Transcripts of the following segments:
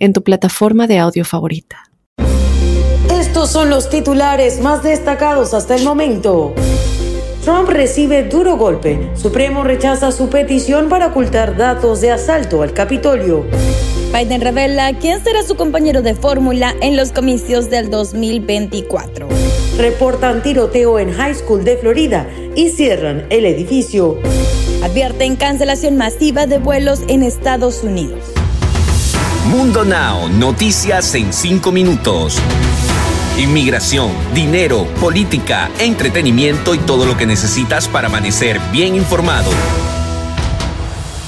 en tu plataforma de audio favorita. Estos son los titulares más destacados hasta el momento. Trump recibe duro golpe. Supremo rechaza su petición para ocultar datos de asalto al Capitolio. Biden revela quién será su compañero de fórmula en los comicios del 2024. Reportan tiroteo en High School de Florida y cierran el edificio. Advierten cancelación masiva de vuelos en Estados Unidos. Mundo Now, noticias en 5 minutos. Inmigración, dinero, política, entretenimiento y todo lo que necesitas para amanecer bien informado.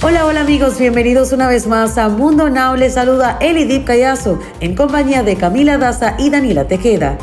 Hola, hola amigos, bienvenidos una vez más a Mundo Now. Les saluda Elidip Callazo en compañía de Camila Daza y Daniela Tejeda.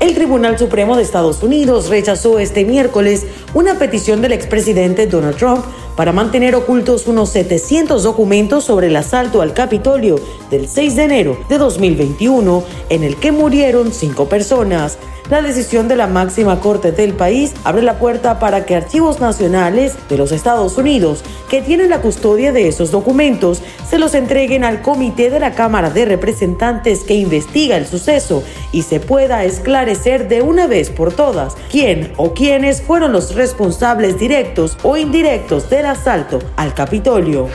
El Tribunal Supremo de Estados Unidos rechazó este miércoles una petición del expresidente Donald Trump para mantener ocultos unos 700 documentos sobre el asalto al Capitolio del 6 de enero de 2021, en el que murieron cinco personas. La decisión de la máxima corte del país abre la puerta para que archivos nacionales de los Estados Unidos que tienen la custodia de esos documentos se los entreguen al comité de la Cámara de Representantes que investiga el suceso y se pueda esclarecer de una vez por todas quién o quiénes fueron los responsables directos o indirectos del asalto al Capitolio.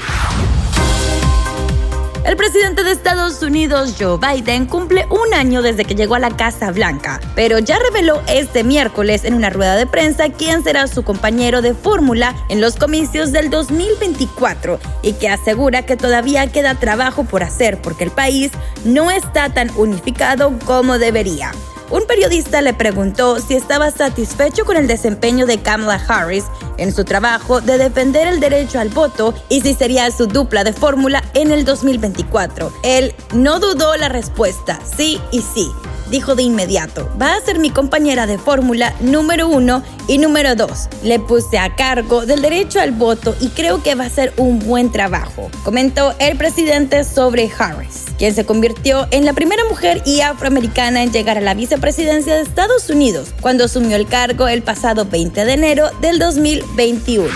El presidente de Estados Unidos, Joe Biden, cumple un año desde que llegó a la Casa Blanca, pero ya reveló este miércoles en una rueda de prensa quién será su compañero de fórmula en los comicios del 2024 y que asegura que todavía queda trabajo por hacer porque el país no está tan unificado como debería. Un periodista le preguntó si estaba satisfecho con el desempeño de Kamala Harris en su trabajo de defender el derecho al voto y si sería su dupla de fórmula en el 2024. Él no dudó la respuesta, sí y sí dijo de inmediato, va a ser mi compañera de fórmula número uno y número dos. Le puse a cargo del derecho al voto y creo que va a ser un buen trabajo, comentó el presidente sobre Harris, quien se convirtió en la primera mujer y afroamericana en llegar a la vicepresidencia de Estados Unidos cuando asumió el cargo el pasado 20 de enero del 2021.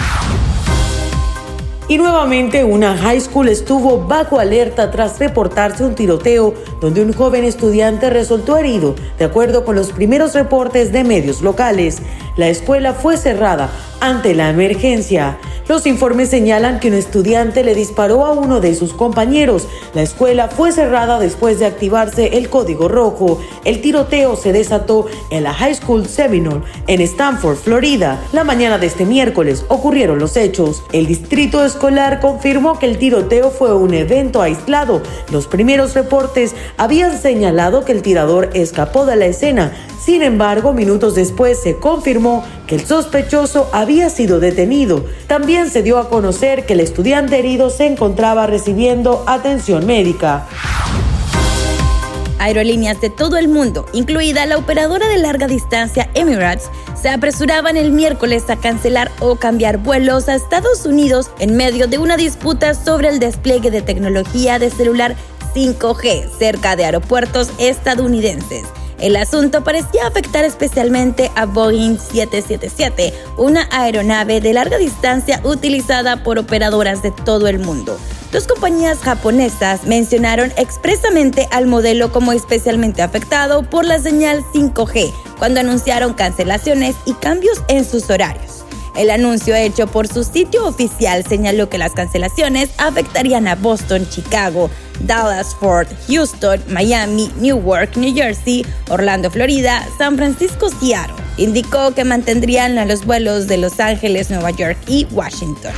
Y nuevamente una high school estuvo bajo alerta tras reportarse un tiroteo donde un joven estudiante resultó herido, de acuerdo con los primeros reportes de medios locales. La escuela fue cerrada ante la emergencia. Los informes señalan que un estudiante le disparó a uno de sus compañeros. La escuela fue cerrada después de activarse el código rojo. El tiroteo se desató en la High School Seminole en Stanford, Florida. La mañana de este miércoles ocurrieron los hechos. El distrito escolar confirmó que el tiroteo fue un evento aislado. Los primeros reportes habían señalado que el tirador escapó de la escena. Sin embargo, minutos después se confirmó que el sospechoso había sido detenido. También se dio a conocer que el estudiante herido se encontraba recibiendo atención médica. Aerolíneas de todo el mundo, incluida la operadora de larga distancia Emirates, se apresuraban el miércoles a cancelar o cambiar vuelos a Estados Unidos en medio de una disputa sobre el despliegue de tecnología de celular 5G cerca de aeropuertos estadounidenses. El asunto parecía afectar especialmente a Boeing 777, una aeronave de larga distancia utilizada por operadoras de todo el mundo. Dos compañías japonesas mencionaron expresamente al modelo como especialmente afectado por la señal 5G cuando anunciaron cancelaciones y cambios en sus horarios. El anuncio hecho por su sitio oficial señaló que las cancelaciones afectarían a Boston, Chicago, Dallas, Fort, Houston, Miami, Newark, New Jersey, Orlando, Florida, San Francisco, Seattle. Indicó que mantendrían los vuelos de Los Ángeles, Nueva York y Washington.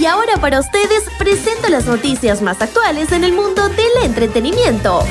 Y ahora para ustedes presento las noticias más actuales en el mundo del entretenimiento.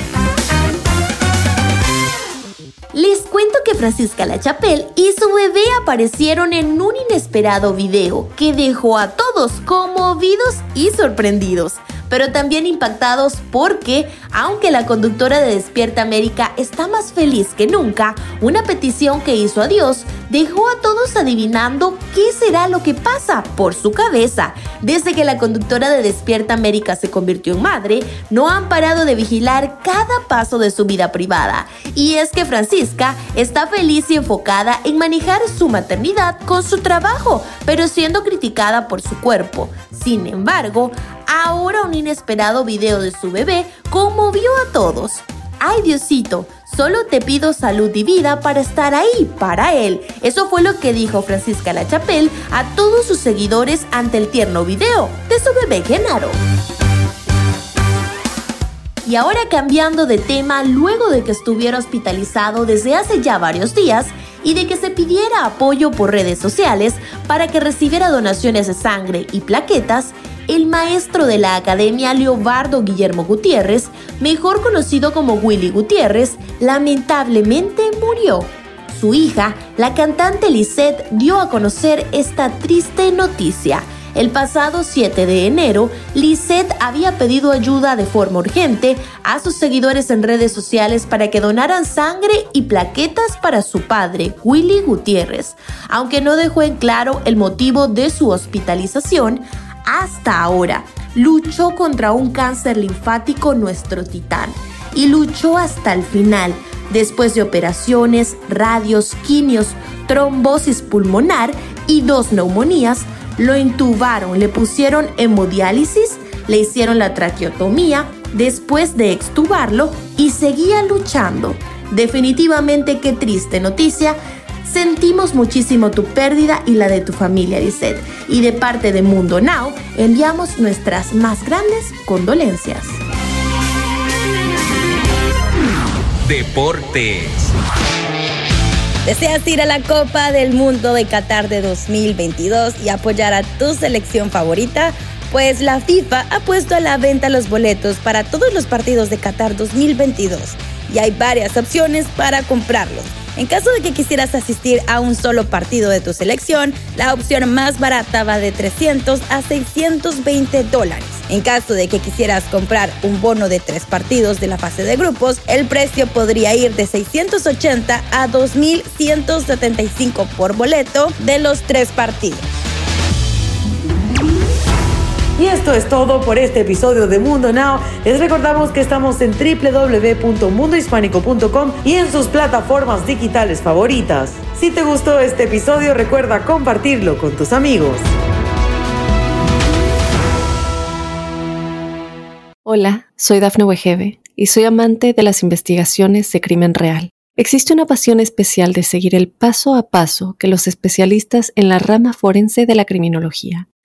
Les cuento que Francisca Lachapelle y su bebé aparecieron en un inesperado video que dejó a todos conmovidos y sorprendidos pero también impactados porque, aunque la conductora de Despierta América está más feliz que nunca, una petición que hizo a Dios dejó a todos adivinando qué será lo que pasa por su cabeza. Desde que la conductora de Despierta América se convirtió en madre, no han parado de vigilar cada paso de su vida privada. Y es que Francisca está feliz y enfocada en manejar su maternidad con su trabajo, pero siendo criticada por su cuerpo. Sin embargo, ahora un inesperado video de su bebé conmovió a todos. Ay Diosito, solo te pido salud y vida para estar ahí para él. Eso fue lo que dijo Francisca Lachapelle a todos sus seguidores ante el tierno video de su bebé Genaro. Y ahora cambiando de tema, luego de que estuviera hospitalizado desde hace ya varios días y de que se pidiera apoyo por redes sociales para que recibiera donaciones de sangre y plaquetas, el maestro de la Academia Leobardo Guillermo Gutiérrez, mejor conocido como Willy Gutiérrez, lamentablemente murió. Su hija, la cantante Lisette, dio a conocer esta triste noticia. El pasado 7 de enero, Lisette había pedido ayuda de forma urgente a sus seguidores en redes sociales para que donaran sangre y plaquetas para su padre, Willy Gutiérrez. Aunque no dejó en claro el motivo de su hospitalización, hasta ahora. Luchó contra un cáncer linfático nuestro titán y luchó hasta el final, después de operaciones, radios, quimios, trombosis pulmonar y dos neumonías, lo intubaron, le pusieron hemodiálisis, le hicieron la traqueotomía después de extubarlo y seguía luchando. Definitivamente qué triste noticia Sentimos muchísimo tu pérdida y la de tu familia, Lisette. Y de parte de Mundo Now, enviamos nuestras más grandes condolencias. Deportes. ¿Deseas ir a la Copa del Mundo de Qatar de 2022 y apoyar a tu selección favorita? Pues la FIFA ha puesto a la venta los boletos para todos los partidos de Qatar 2022 y hay varias opciones para comprarlos. En caso de que quisieras asistir a un solo partido de tu selección, la opción más barata va de 300 a 620 dólares. En caso de que quisieras comprar un bono de tres partidos de la fase de grupos, el precio podría ir de 680 a 2.175 por boleto de los tres partidos. Y esto es todo por este episodio de Mundo Now. Les recordamos que estamos en www.mundohispánico.com y en sus plataformas digitales favoritas. Si te gustó este episodio, recuerda compartirlo con tus amigos. Hola, soy Dafne Wegebe y soy amante de las investigaciones de crimen real. Existe una pasión especial de seguir el paso a paso que los especialistas en la rama forense de la criminología